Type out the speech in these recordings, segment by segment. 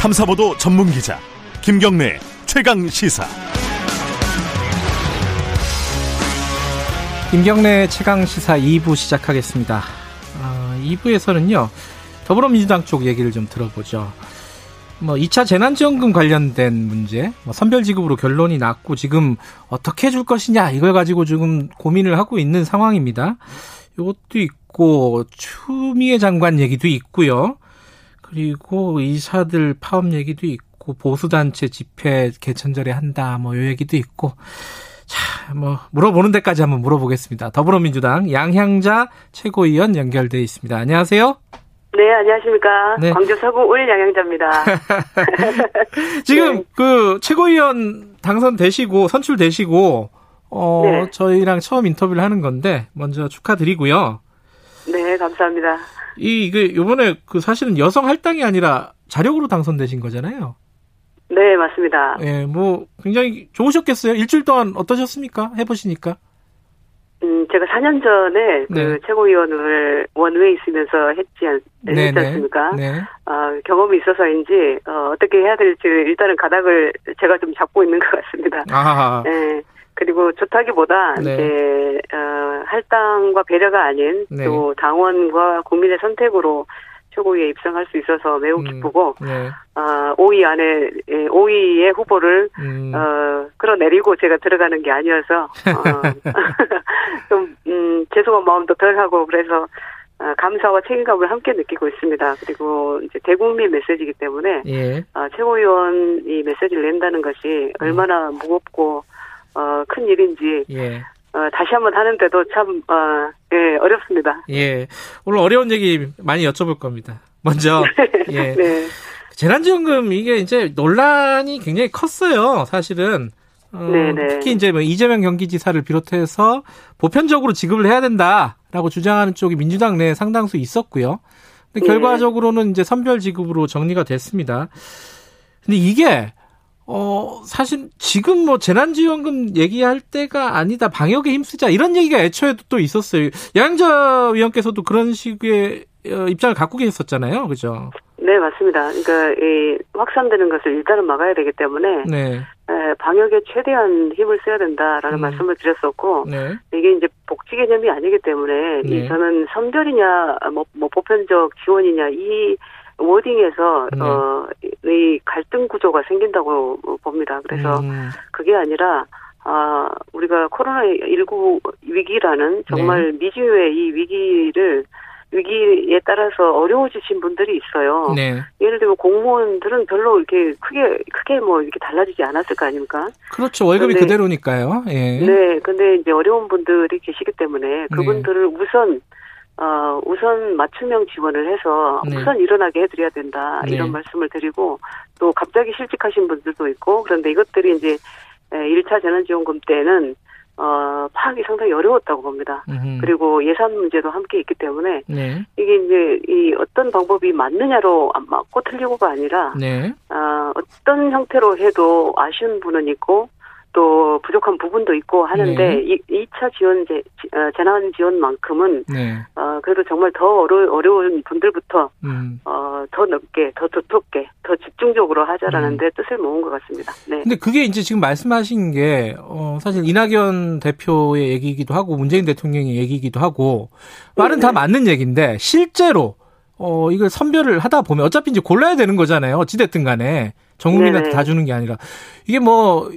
탐사보도 전문 기자 김경래 최강 시사. 김경래 최강 시사 2부 시작하겠습니다. 어, 2부에서는요 더불어민주당 쪽 얘기를 좀 들어보죠. 뭐 2차 재난지원금 관련된 문제, 뭐 선별지급으로 결론이 났고 지금 어떻게 해줄 것이냐 이걸 가지고 지금 고민을 하고 있는 상황입니다. 이것도 있고 추미애 장관 얘기도 있고요. 그리고 의사들 파업 얘기도 있고 보수단체 집회 개천절에 한다 뭐 요 얘기도 있고 자, 뭐 물어보는 데까지 한번 물어보겠습니다. 더불어민주당 양향자 최고위원 연결돼 있습니다. 안녕하세요. 네, 안녕하십니까. 네. 광주 서구 울 양양자입니다. 지금 네. 그 최고위원 당선되시고 선출되시고 어 네. 저희랑 처음 인터뷰를 하는 건데 먼저 축하드리고요. 네, 감사합니다. 이, 그, 요번에 그 사실은 여성 할당이 아니라 자력으로 당선되신 거잖아요. 네, 맞습니다. 예, 뭐, 굉장히 좋으셨겠어요? 일주일 동안 어떠셨습니까? 해 보시니까? 음, 제가 4년 전에 그 네. 최고위원을 원외에 있으면서 했지, 않, 네, 했지 네. 않습니까? 네. 어, 경험이 있어서인지, 어, 어떻게 해야 될지 일단은 가닥을 제가 좀 잡고 있는 것 같습니다. 아 네. 그리고 좋다기보다 네. 이제 어, 할당과 배려가 아닌 네. 또 당원과 국민의 선택으로 최고위에 입성할 수 있어서 매우 음, 기쁘고 네. 어, 5위 안에 5위의 예, 후보를 음. 어, 끌어내리고 제가 들어가는 게 아니어서 어, 좀 음, 죄송한 마음도 덜하고 그래서 어, 감사와 책임감을 함께 느끼고 있습니다. 그리고 이제 대국민 메시지이기 때문에 예. 어, 최고위원이 메시지를 낸다는 것이 얼마나 무겁고 어, 큰 일인지 예. 어, 다시 한번 하는데도 참 어, 예, 어렵습니다. 예, 오늘 어려운 얘기 많이 여쭤볼 겁니다. 먼저 예. 네. 재난지원금 이게 이제 논란이 굉장히 컸어요. 사실은 어, 특히 이제 뭐 이재명 경기지사를 비롯해서 보편적으로 지급을 해야 된다라고 주장하는 쪽이 민주당 내에 상당수 있었고요. 근데 네. 결과적으로는 이제 선별 지급으로 정리가 됐습니다. 근데 이게 어, 사실 지금 뭐 재난지원금 얘기할 때가 아니다. 방역에 힘쓰자. 이런 얘기가 애초에도 또 있었어요. 양자 위원께서도 그런 식의 어, 입장을 갖고 계셨잖아요. 그죠? 네, 맞습니다. 그러니까 이 확산되는 것을 일단은 막아야 되기 때문에 네. 에, 방역에 최대한 힘을 써야 된다라는 음. 말씀을 드렸었고 네. 이게 이제 복지 개념이 아니기 때문에 네. 저는 선별이냐 뭐, 뭐 보편적 지원이냐 이 워딩에서 네. 어 이 갈등 구조가 생긴다고 봅니다. 그래서 음. 그게 아니라 아 우리가 코로나 19 위기라는 정말 네. 미지의 이 위기를 위기에 따라서 어려워지신 분들이 있어요. 네. 예를 들면 공무원들은 별로 이렇게 크게 크게 뭐 이렇게 달라지지 않았을 거 아닙니까? 그렇죠. 월급이 근데, 그대로니까요. 예. 네. 근데 이제 어려운 분들이 계시기 때문에 그분들을 네. 우선 어, 우선 맞춤형 지원을 해서 네. 우선 일어나게 해드려야 된다. 네. 이런 말씀을 드리고 또 갑자기 실직하신 분들도 있고 그런데 이것들이 이제 1차 재난지원금 때는 어, 파악이 상당히 어려웠다고 봅니다. 음흠. 그리고 예산 문제도 함께 있기 때문에 네. 이게 이제 이 어떤 방법이 맞느냐로 맞고 틀리고가 아니라 네. 어, 어떤 형태로 해도 아쉬운 분은 있고 또 부족한 부분도 있고 하는데 네. 이 2차 지원 제, 어, 재난 지원만큼은 네. 어 그래도 정말 더 어려, 어려운 분들부터 음. 어 더 넓게 더 두텁게 더 집중적으로 하자라는 데 음. 뜻을 모은 것 같습니다. 네. 근데 그게 이제 지금 말씀하신 게 어, 사실 이낙연 대표의 얘기이기도 하고 문재인 대통령의 얘기이기도 하고 말은 네. 다 맞는 얘기인데 실제로 어 이걸 선별을 하다 보면 어차피 이제 골라야 되는 거잖아요. 어찌됐든 간에 정국민한테 다 주는 게 아니라 이게 뭐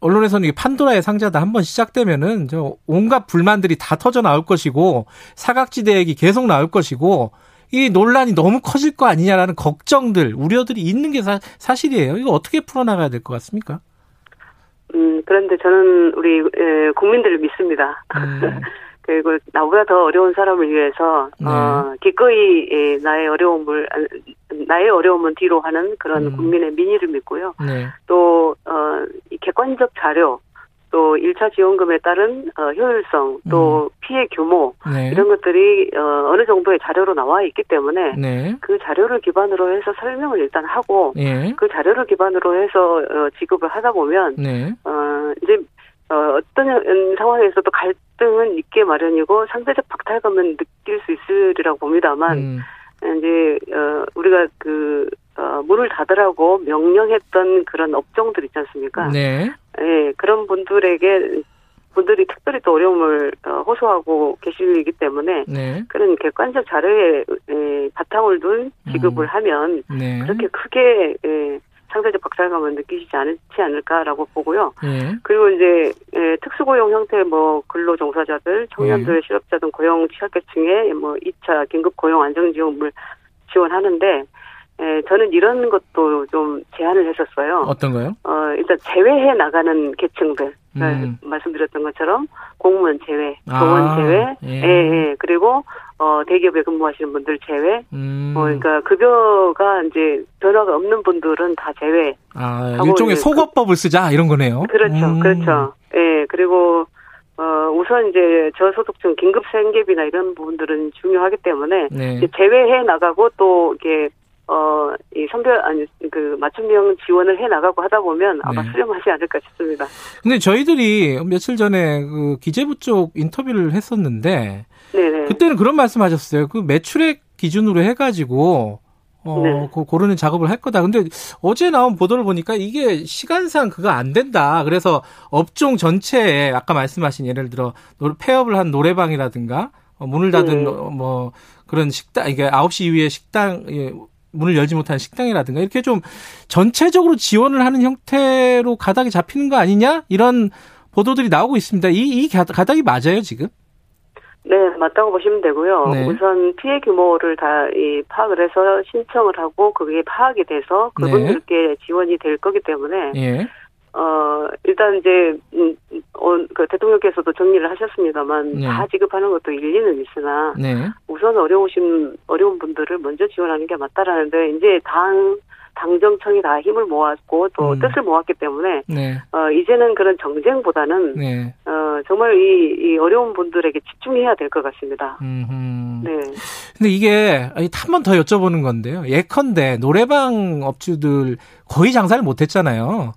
언론에서는 이게 판도라의 상자다 한 번 시작되면은 저 온갖 불만들이 다 터져 나올 것이고 사각지대 얘기 계속 나올 것이고 이 논란이 너무 커질 거 아니냐라는 걱정들, 우려들이 있는 게 사, 사실이에요. 이거 어떻게 풀어나가야 될 것 같습니까? 음, 그런데 저는 우리 에, 국민들을 믿습니다. 음. 그리고 나보다 더 어려운 사람을 위해서 네. 어, 기꺼이 예, 나의 어려움을 나의 어려움은 뒤로 하는 그런 음. 국민의 민의를 믿고요. 네. 또 어, 이 객관적 자료 또 1차 지원금에 따른 어, 효율성, 또 음. 피해 규모 네. 이런 것들이 어, 어느 정도의 자료로 나와 있기 때문에 네. 그 자료를 기반으로 해서 설명을 일단 하고 네. 그 자료를 기반으로 해서 어, 지급을 하다 보면 네. 어, 이제 어, 어떤 상황에서도 갈등은 있게 마련이고 상대적 박탈감은 느낄 수 있으리라고 봅니다만 음. 이제 어, 우리가 그 어, 문을 닫으라고 명령했던 그런 업종들 있지 않습니까? 네. 예, 그런 분들에게 분들이 특별히 또 어려움을 어, 호소하고 계시기 때문에 네. 그런 객관적 자료에 에, 바탕을 둔 지급을 음. 하면 네. 그렇게 크게 에, 상대적 박탈감을 느끼시지 않지 않을까라고 보고요. 네. 그리고 이제 에, 특수고용 형태 뭐 근로 종사자들, 청년들, 네. 실업자 등 고용 취약계층에 뭐 2차 긴급 고용 안정지원을 지원하는데 예, 저는 이런 것도 좀 제안을 했었어요. 어떤가요? 어, 일단 제외해 나가는 계층들. 음. 말씀드렸던 것처럼 공무원 제외, 교원 아, 제외, 예. 예, 예. 그리고 어 대기업에 근무하시는 분들 제외, 음. 어 그러니까 급여가 이제 변화가 없는 분들은 다 제외. 아 일종의 속어법을 쓰자 이런 거네요. 그렇죠, 음. 그렇죠. 예 그리고 어 우선 이제 저소득층 긴급 생계비나 이런 부분들은 중요하기 때문에 네. 제외해 나가고 또 이게 어, 이 선별, 아니, 그, 맞춤형 지원을 해 나가고 하다 보면 아마 네. 수렴하지 않을까 싶습니다. 근데 저희들이 며칠 전에 그 기재부 쪽 인터뷰를 했었는데, 네네. 그때는 그런 말씀 하셨어요. 그 매출액 기준으로 해가지고, 어, 네. 그 고르는 작업을 할 거다. 근데 어제 나온 보도를 보니까 이게 시간상 그거 안 된다. 그래서 업종 전체에 아까 말씀하신 예를 들어 폐업을 한 노래방이라든가 어, 문을 닫은 네. 뭐 그런 식당 이게 9시 이후에 식당 문을 열지 못한 식당이라든가 이렇게 좀 전체적으로 지원을 하는 형태로 가닥이 잡히는 거 아니냐 이런 보도들이 나오고 있습니다. 이, 이 가닥이 맞아요 지금? 네, 맞다고 보시면 되고요. 네. 우선 피해 규모를 다 이 파악을 해서 신청을 하고 그게 파악이 돼서 그분들께 네. 지원이 될 거기 때문에 예. 어, 일단 이제, 음, 어, 그 대통령께서도 정리를 하셨습니다만, 네. 다 지급하는 것도 일리는 있으나, 네. 우선 어려우신, 어려운 분들을 먼저 지원하는 게 맞다라는데, 이제 당, 당정청이 다 힘을 모았고 또 음. 뜻을 모았기 때문에 네. 어 이제는 그런 정쟁보다는 네. 어 정말 이, 이 어려운 분들에게 집중해야 될 것 같습니다. 음흠. 네. 근데 이게 한 번 더 여쭤보는 건데요. 예컨대 노래방 업주들 거의 장사를 못 했잖아요.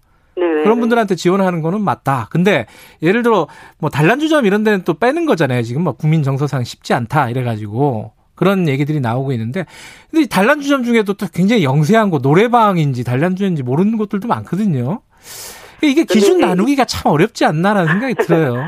그런 분들한테 지원하는 거는 맞다. 근데 예를 들어 뭐 단란주점 이런 데는 또 빼는 거잖아요. 지금 뭐 국민 정서상 쉽지 않다 이래가지고 그런 얘기들이 나오고 있는데 근데 단란주점 중에도 또 굉장히 영세한 곳 노래방인지 단란주점인지 모르는 곳들도 많거든요. 이게 기준 나누기가 참 어렵지 않나라는 생각이 들어요.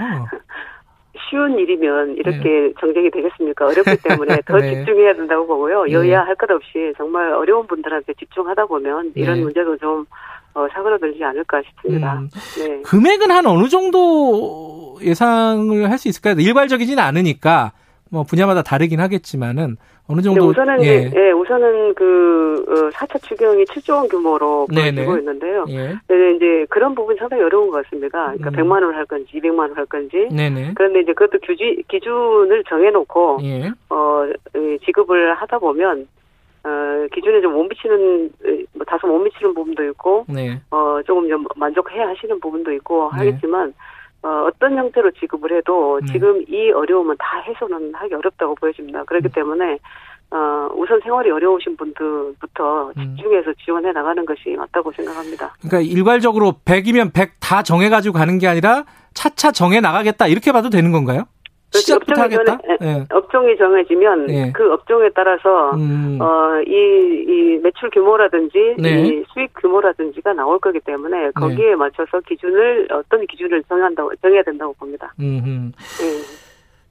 쉬운 일이면 이렇게 네. 정쟁이 되겠습니까? 어렵기 때문에 더 네. 집중해야 된다고 보고요. 네. 여야 할것 없이 정말 어려운 분들한테 집중하다 보면 이런 네. 문제도 좀 어, 사그러들지 않을까 싶습니다. 음. 네. 금액은 한 어느 정도 예상을 할 수 있을까요? 일괄적이지는 않으니까 뭐 분야마다 다르긴 하겠지만은 어느 정도 네, 우선은 예. 예, 우선은 그 어, 4차 추경이 7조 원 규모로 보여지고 있는데요. 예. 네, 이제 그런 부분이 상당히 어려운 것 같습니다. 그러니까 음. 100만 원 할 건지 200만 원 할 건지. 네네. 그런데 이제 그것도 규지, 기준을 정해 놓고 예. 어 지급을 하다 보면 어, 기준에 좀 못 미치는, 뭐, 다소 못 미치는 부분도 있고, 네. 어, 조금 좀 만족해 하시는 부분도 있고 네. 하겠지만, 어, 어떤 형태로 지급을 해도 네. 지금 이 어려움은 다 해소는 하기 어렵다고 보여집니다. 그렇기 음. 때문에, 어, 우선 생활이 어려우신 분들부터 음. 집중해서 지원해 나가는 것이 맞다고 생각합니다. 그러니까 일괄적으로 100이면 100 다 정해가지고 가는 게 아니라 차차 정해 나가겠다 이렇게 봐도 되는 건가요? 시작부터 하겠다? 네. 업종이 정해지면 네. 그 업종에 따라서 음. 어 이 이 매출 규모라든지 네. 이 수익 규모라든지가 나올 거기 때문에 거기에 네. 맞춰서 기준을 어떤 기준을 정한다고 정해야 된다고 봅니다. 음.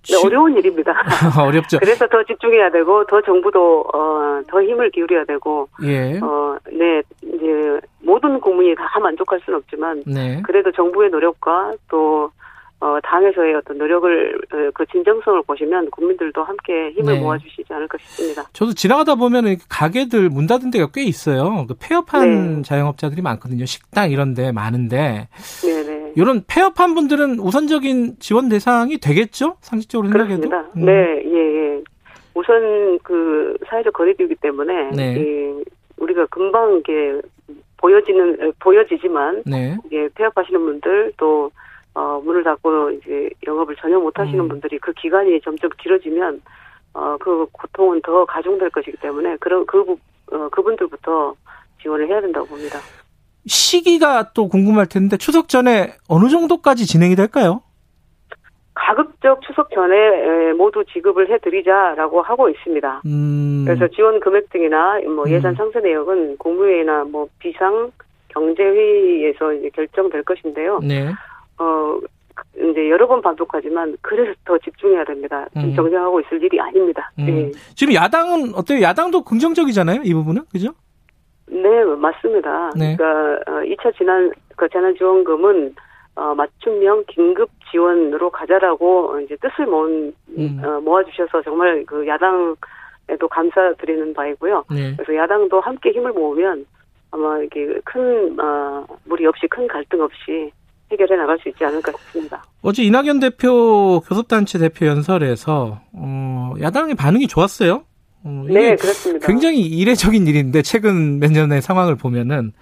네, 어려운 일입니다. 어렵죠. 그래서 더 집중해야 되고 더 정부도 어 더 힘을 기울여야 되고 예. 어 네 이제 모든 국민이 다 만족할 수는 없지만 네. 그래도 정부의 노력과 또 어, 당에서의 어떤 노력을, 어, 그 진정성을 보시면 국민들도 함께 힘을 네. 모아주시지 않을까 싶습니다. 저도 지나가다 보면 가게들 문 닫은 데가 꽤 있어요. 그 폐업한 네. 자영업자들이 많거든요. 식당 이런 데 많은데. 네네. 이런 폐업한 분들은 우선적인 지원 대상이 되겠죠? 상식적으로 생각해도. 그렇습니다. 음. 네, 예, 예. 우선 그 사회적 거리두기 때문에. 네. 이 우리가 금방 이게 보여지는, 보여지지만. 네. 이게 폐업하시는 분들 또 어, 문을 닫고 이제 영업을 전혀 못 하시는 음. 분들이 그 기간이 점점 길어지면 어, 그 고통은 더 가중될 것이기 때문에 그런 그 어, 그분들부터 지원을 해야 된다고 봅니다. 시기가 또 궁금할 텐데 추석 전에 어느 정도까지 진행이 될까요? 가급적 추석 전에 모두 지급을 해드리자라고 하고 있습니다. 음. 그래서 지원 금액 등이나 뭐 예산 음. 상세 내역은 국무회의나 뭐 비상 경제회의에서 결정될 것인데요. 네. 어 이제 여러 번 반복하지만 그래서 더 집중해야 됩니다. 음. 정정하고 있을 일이 아닙니다. 음. 네. 지금 야당은 어때요? 야당도 긍정적이잖아요, 이 부분은 그죠? 네, 맞습니다. 네. 그러니까 2차 어, 지난 그 재난 지원금은 어, 맞춤형 긴급 지원으로 가자라고 이제 뜻을 모은 음. 어, 모아주셔서 정말 그 야당에도 감사드리는 바이고요. 네. 그래서 야당도 함께 힘을 모으면 아마 이게 큰 어, 무리 없이 큰 갈등 없이 해결해 나갈 수 있지 않을까 싶습니다. 어제 이낙연 대표 교섭단체 대표 연설에서 어, 야당의 반응이 좋았어요. 어, 네, 그렇습니다. 굉장히 이례적인 일인데 최근 몇 년의 상황을 보면은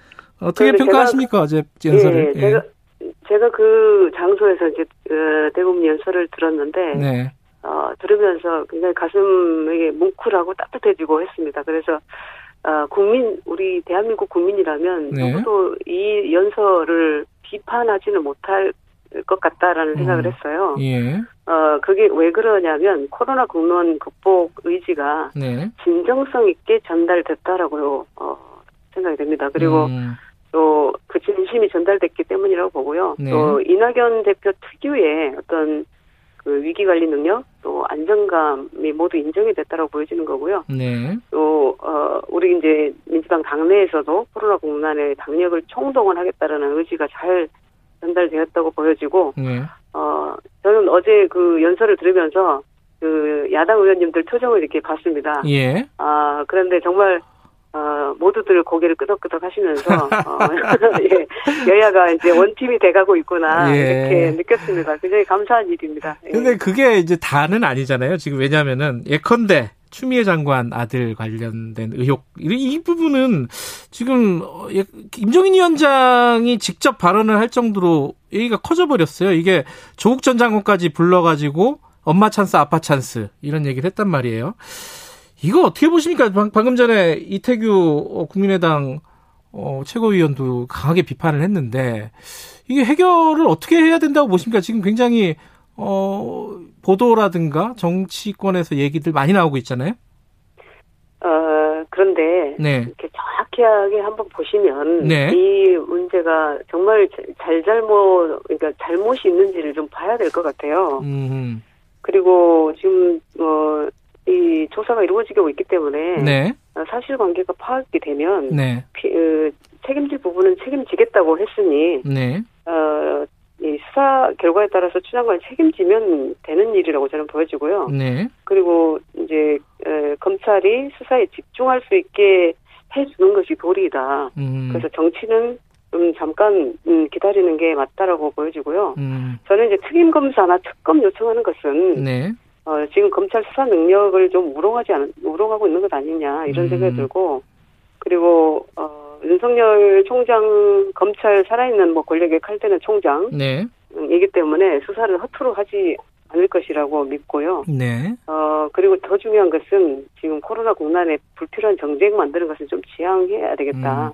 어떻게 평가하십니까 어제 연설을? 예, 제가 제가 그 장소에서 이제 어, 대국민 연설을 들었는데 네. 어, 들으면서 굉장히 가슴이 뭉클하고 따뜻해지고 했습니다. 그래서 어, 국민 우리 대한민국 국민이라면 네. 누구도 이 연설을 비판하지는 못할 것 같다라는 생각을 음. 했어요. 예. 어, 그게 왜 그러냐면 코로나 국론 극복 의지가 네. 진정성 있게 전달됐다라고 어, 생각이 됩니다. 그리고 음. 또그 진심이 전달됐기 때문이라고 보고요. 네. 또 이낙연 대표 특유의 어떤 그 위기 관리 능력 또 안정감이 모두 인정이 됐다라고 보여지는 거고요. 네. 또 어, 우리 이제 민주당 당내에서도 코로나 국난에 당력을 총동원하겠다라는 의지가 잘 전달되었다고 보여지고 네. 어 저는 어제 그 연설을 들으면서 그 야당 의원님들 표정을 이렇게 봤습니다. 예. 아 그런데 정말 어, 모두들 고개를 끄덕끄덕 하시면서, 어, 예, 여야가 이제 one team이 돼가고 있구나, 예. 이렇게 느꼈습니다. 굉장히 감사한 일입니다. 예. 근데 그게 이제 다는 아니잖아요. 지금 왜냐면은, 예컨대, 추미애 장관 아들 관련된 의혹 이 부분은 지금 어, 예, 김종인 위원장이 직접 발언을 할 정도로 얘기가 커져 버렸어요. 이게 조국 전 장관까지 불러가지고 엄마 찬스 아빠 찬스 이런 얘기를 했단 말이에요. 이거 어떻게 보십니까? 방금 전에 이태규 어, 국민의당 어, 최고위원도 강하게 비판을 했는데 이게 해결을 어떻게 해야 된다고 보십니까? 지금 굉장히 어, 보도라든가 정치권에서 얘기들 많이 나오고 있잖아요. 어, 그런데 네. 이렇게 정확하게 한번 보시면 네. 이 문제가 정말 잘잘못 그러니까 잘못이 있는지를 좀 봐야 될 것 같아요. 음. 그리고 지금 어, 이 조사가 이루어지고 있기 때문에 네. 사실관계가 파악이 되면 네. 피, 어, 책임질 부분은 책임지겠다고 했으니 네. 어, 이 수사 결과에 따라서 추장관이 책임지면 되는 일이라고 저는 보여지고요. 네. 그리고 이제 에, 검찰이 수사에 집중할 수 있게 해주는 것이 도리이다. 음. 그래서 정치는 좀 잠깐 음, 기다리는 게 맞다라고 보여지고요. 음. 저는 이제 특임 검사나 특검 요청하는 것은 네. 어, 지금 검찰 수사 능력을 좀 우롱하지 않, 우롱하고 있는 것 아니냐 이런 음. 생각이 들고 그리고 어, 윤석열 총장 검찰 살아있는 뭐 권력의 칼대는 총장 네. 이기 때문에 수사를 허투루 하지 않을 것이라고 믿고요. 네. 어 그리고 더 중요한 것은 지금 코로나 국난에 불필요한 정쟁 만드는 것은 좀 지양해야 되겠다. 음.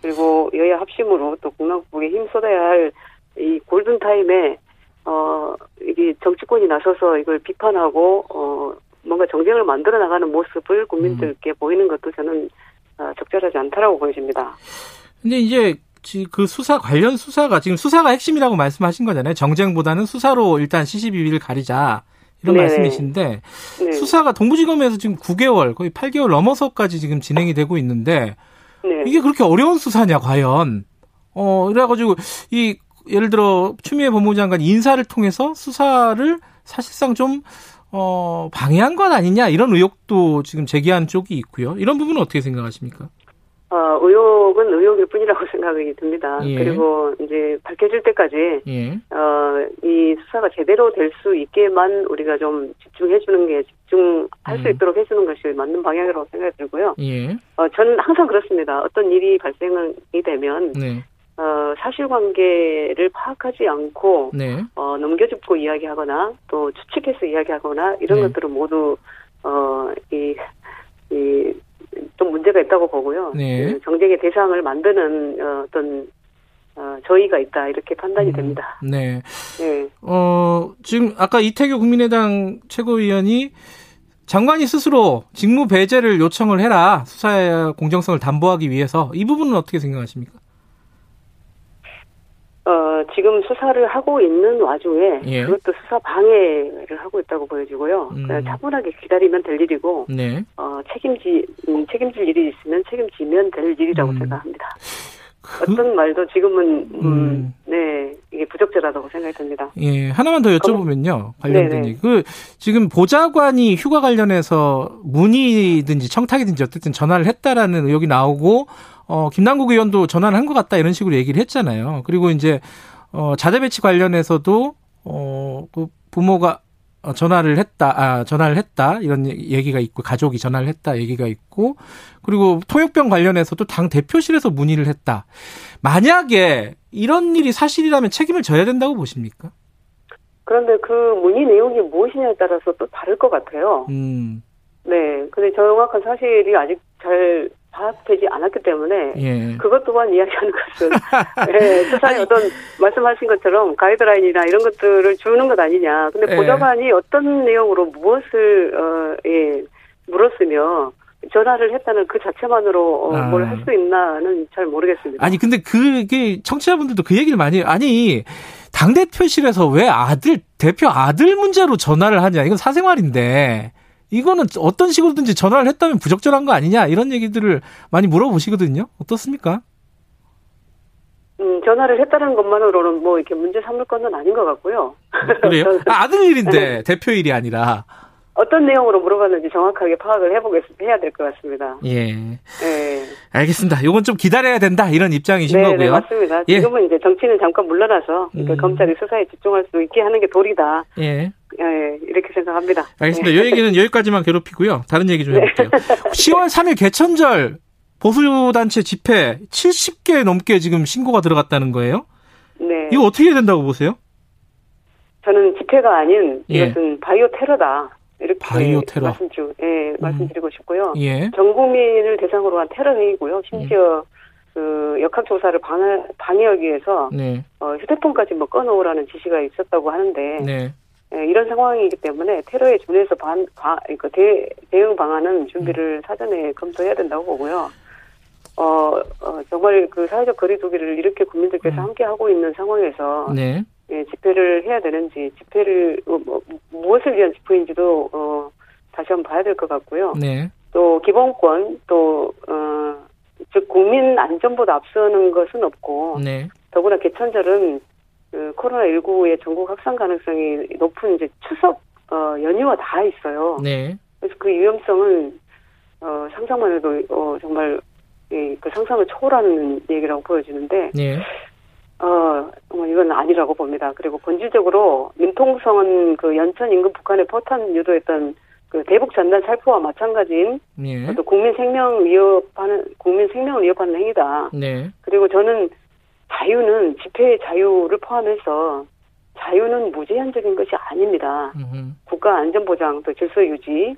그리고 여야 합심으로 또 국방국에 힘 쏟아야 할 이 골든 타임에 어, 이게 정치권이 나서서 이걸 비판하고, 어, 뭔가 정쟁을 만들어 나가는 모습을 국민들께 음. 보이는 것도 저는 어, 적절하지 않다라고 보여집니다. 근데 이제 그 수사 관련 수사가 지금 수사가 핵심이라고 말씀하신 거잖아요. 정쟁보다는 수사로 일단 시시비비를 가리자 이런 네네. 말씀이신데 네. 수사가 동부지검에서 지금 9개월 거의 8개월 넘어서까지 지금 진행이 되고 있는데 네. 이게 그렇게 어려운 수사냐 과연? 어 그래가지고 이 예를 들어 추미애 법무부 장관 인사를 통해서 수사를 사실상 좀 어, 방해한 것 아니냐 이런 의혹도 지금 제기한 쪽이 있고요. 이런 부분은 어떻게 생각하십니까? 어, 의혹은 의혹일 뿐이라고 생각이 듭니다. 예. 그리고 이제 밝혀질 때까지 예. 어, 이 수사가 제대로 될 수 있게만 우리가 좀 집중해 주는 게 집중할 음. 수 있도록 해주는 것이 맞는 방향이라고 생각이 들고요. 예. 어, 저는 항상 그렇습니다. 어떤 일이 발생이 되면 네. 어, 사실관계를 파악하지 않고 네. 어, 넘겨짚고 이야기하거나 또 추측해서 이야기하거나 이런 네. 것들은 모두 어, 이, 이, 좀 문제가 있다고 보고요. 네. 그 정쟁의 대상을 만드는 어, 어떤 어, 저희가 있다 이렇게 판단이 음, 됩니다. 네. 네. 어 지금 아까 이태규 국민의당 최고위원이 장관이 스스로 직무 배제를 요청을 해라 수사의 공정성을 담보하기 위해서 이 부분은 어떻게 생각하십니까? 어, 지금 수사를 하고 있는 와중에 예. 그것도 수사 방해를 하고 있다고 보여지고요. 음. 그냥 차분하게 기다리면 될 일이고 네. 어, 책임지 음, 책임질 일이 있으면 책임지면 될 일이라고 음. 생각합니다. 그... 어떤 말도 지금은 음, 음, 네 이게 부적절하다고 생각이 듭니다. 예 하나만 더 여쭤보면요 관련된 얘기 그 지금 보좌관이 휴가 관련해서 문의든지 청탁이든지 어쨌든 전화를 했다라는 의혹이 나오고 어 김남국 의원도 전화를 한 것 같다 이런 식으로 얘기를 했잖아요. 그리고 이제 어 자대 배치 관련해서도 어 그 부모가 어, 전화를 했다, 아, 전화를 했다, 이런 얘기가 있고, 가족이 전화를 했다, 얘기가 있고, 그리고 통역병 관련해서도 당 대표실에서 문의를 했다. 만약에 이런 일이 사실이라면 책임을 져야 된다고 보십니까? 그런데 그 문의 내용이 무엇이냐에 따라서 또 다를 것 같아요. 음. 네. 근데 정확한 사실이 아직 잘 파악되지 않았기 때문에 예. 그것 또한 이야기하는 것은 예, 수사에 어떤 말씀하신 것처럼 가이드라인이나 이런 것들을 주는 것 아니냐. 근데 예. 보좌관이 어떤 내용으로 무엇을 어, 예, 물었으며 전화를 했다는 그 자체만으로 어, 아. 뭘할 수 있나는 잘 모르겠습니다. 아니 근데 그게 청취자분들도 그 얘기를 많이 아니 당 대표실에서 왜 아들 대표 아들 문제로 전화를 하냐 이건 사생활인데 이거는 어떤 식으로든지 전화를 했다면 부적절한 거 아니냐 이런 얘기들을 많이 물어보시거든요. 어떻습니까? 음, 전화를 했다는 것만으로는 뭐 이렇게 문제 삼을 건 아닌 것 같고요. 그래요? 아, 아들 일인데 네. 대표 일이 아니라. 어떤 내용으로 물어봤는지 정확하게 파악을 해보겠 해야 될 것 같습니다. 예. 예. 알겠습니다. 요건 좀 기다려야 된다 이런 입장이신 네, 네 거고요. 네, 맞습니다. 예. 지금은 이제 정치는 잠깐 물러나서 음. 검찰이 수사에 집중할 수 있게 하는 게 도리다. 예. 예, 이렇게 생각합니다. 알겠습니다. 이 얘기는 여기까지만 괴롭히고요. 다른 얘기 좀 해볼게요. 10월 3일 개천절 보수단체 집회 70개 넘게 지금 신고가 들어갔다는 거예요. 네. 이거 어떻게 해야 된다고 보세요? 저는 집회가 아닌 예. 이것은 예. 바이오 테러다. 이렇게 바이오 테러. 말씀 주, 예, 말씀드리고 음. 싶고요. 예. 전 국민을 대상으로 한 테러 행위고요. 심지어 예. 그 역학 조사를 방해, 방해하기 위해서 네. 어, 휴대폰까지 뭐 꺼놓으라는 지시가 있었다고 하는데 네. 예, 이런 상황이기 때문에 테러에 준해서 반, 바, 그 대, 대응 방안은 준비를 음. 사전에 검토해야 된다고 보고요. 어, 어, 정말 그 사회적 거리두기를 이렇게 국민들께서 음. 함께 하고 있는 상황에서 네. 예, 집회를 해야 되는지 집회를 뭐, 뭐, 무엇을 위한 집회인지도 어, 다시 한번 봐야 될 것 같고요. 네. 또 기본권 또 어, 즉 국민 안전보다 앞서는 것은 없고 네. 더구나 개천절은 그 코로나 19의 전국 확산 가능성이 높은 이제 추석 어, 연휴와 다 있어요. 네. 그래서 그 위험성은 어, 상상만 해도 어, 정말 예, 그 상상을 초월하는 얘기라고 보여지는데 네. 어, 뭐 이건 아니라고 봅니다. 그리고 본질적으로 민통성은 그 연천 인근 북한에 포탄 유도했던 그 대북 전단 살포와 마찬가지인 네. 또 국민 생명 위협하는 국민 생명을 위협하는 행위다. 네. 그리고 저는 자유는 집회의 자유를 포함해서 자유는 무제한적인 것이 아닙니다. 음흠. 국가 안전 보장 또 질서 유지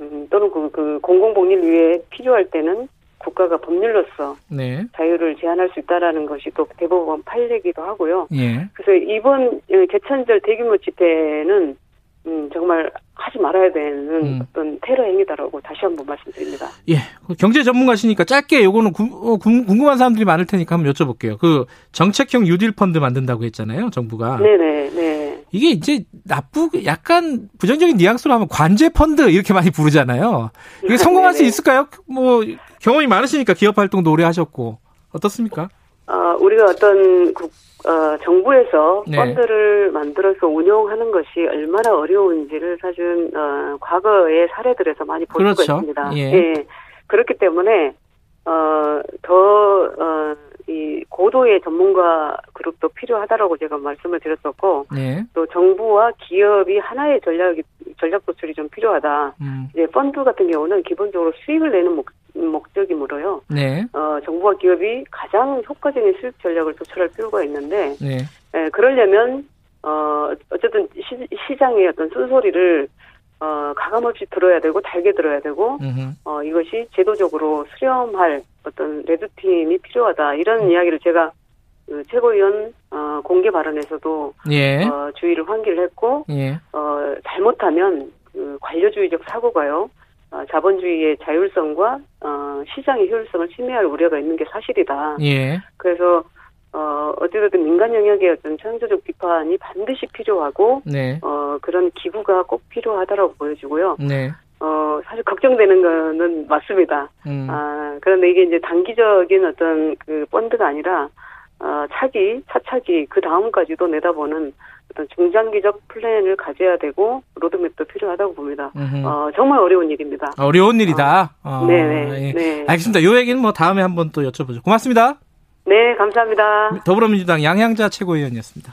음, 또는 그, 그 공공 복리를 위해 필요할 때는 국가가 법률로서 네. 자유를 제한할 수 있다라는 것이 또 대법원 판례기도 하고요. 예. 그래서 이번 개천절 대규모 집회는 음, 정말 하지 말아야 되는 음. 어떤 테러 행위다라고 다시 한번 말씀드립니다. 예. 그 경제 전문가시니까 짧게 요거는 구, 어, 궁금한 사람들이 많을 테니까 한번 여쭤볼게요. 그 정책형 유딜 펀드 만든다고 했잖아요, 정부가. 네네, 네. 이게 이제 나쁘, 약간 부정적인 뉘앙스로 하면 관제 펀드 이렇게 많이 부르잖아요. 이게 성공할 수 있을까요? 뭐, 경험이 많으시니까 기업 활동도 오래 하셨고. 어떻습니까? 어, 우리가 어떤 국, 어, 정부에서 네. 펀드를 만들어서 운용하는 것이 얼마나 어려운지를 사실 어, 과거의 사례들에서 많이 볼 그렇죠. 있습니다. 예. 예. 그렇기 때문에 어, 더 어, 이 고도의 전문가 그룹도 필요하다라고 제가 말씀을 드렸었고 네. 또 정부와 기업이 하나의 전략이 전략 도출이 좀 필요하다. 음. 이제 펀드 같은 경우는 기본적으로 수익을 내는 목, 목적이므로요. 네. 어, 정부와 기업이 가장 효과적인 수익 전략을 도출할 필요가 있는데, 네. 에, 예, 그러려면 어, 어쨌든 시, 장의 어떤 쓴소리를 어, 가감없이 들어야 되고 달게 들어야 되고 음흠. 어, 이것이 제도적으로 수렴할 어떤 레드팀이 필요하다 이런 음. 이야기를 제가 그 최고위원 어, 공개 발언에서도 예. 어, 주의를 환기를 했고 예. 어, 잘못하면 그 관료주의적 사고가요. 어, 자본주의의 자율성과 어, 시장의 효율성을 침해할 우려가 있는 게 사실이다. 예. 그래서 어, 어찌됐든 민간 영역의 어떤 창조적 비판이 반드시 필요하고 네. 어, 그런 기구가 꼭 필요하다라고 보여지고요. 네. 어, 사실 걱정되는 거는 맞습니다. 음. 아, 그런데 이게 이제 단기적인 어떤 그 펀드가 아니라, 어, 차기, 차차기, 그 다음까지도 내다보는 어떤 중장기적 플랜을 가져야 되고, 로드맵도 필요하다고 봅니다. 어, 정말 어려운 일입니다. 어려운 일이다. 어, 네네. 예. 네. 알겠습니다. 요 얘기는 뭐 다음에 한번 또 여쭤보죠. 고맙습니다. 네, 감사합니다. 더불어민주당 양양자 최고위원이었습니다.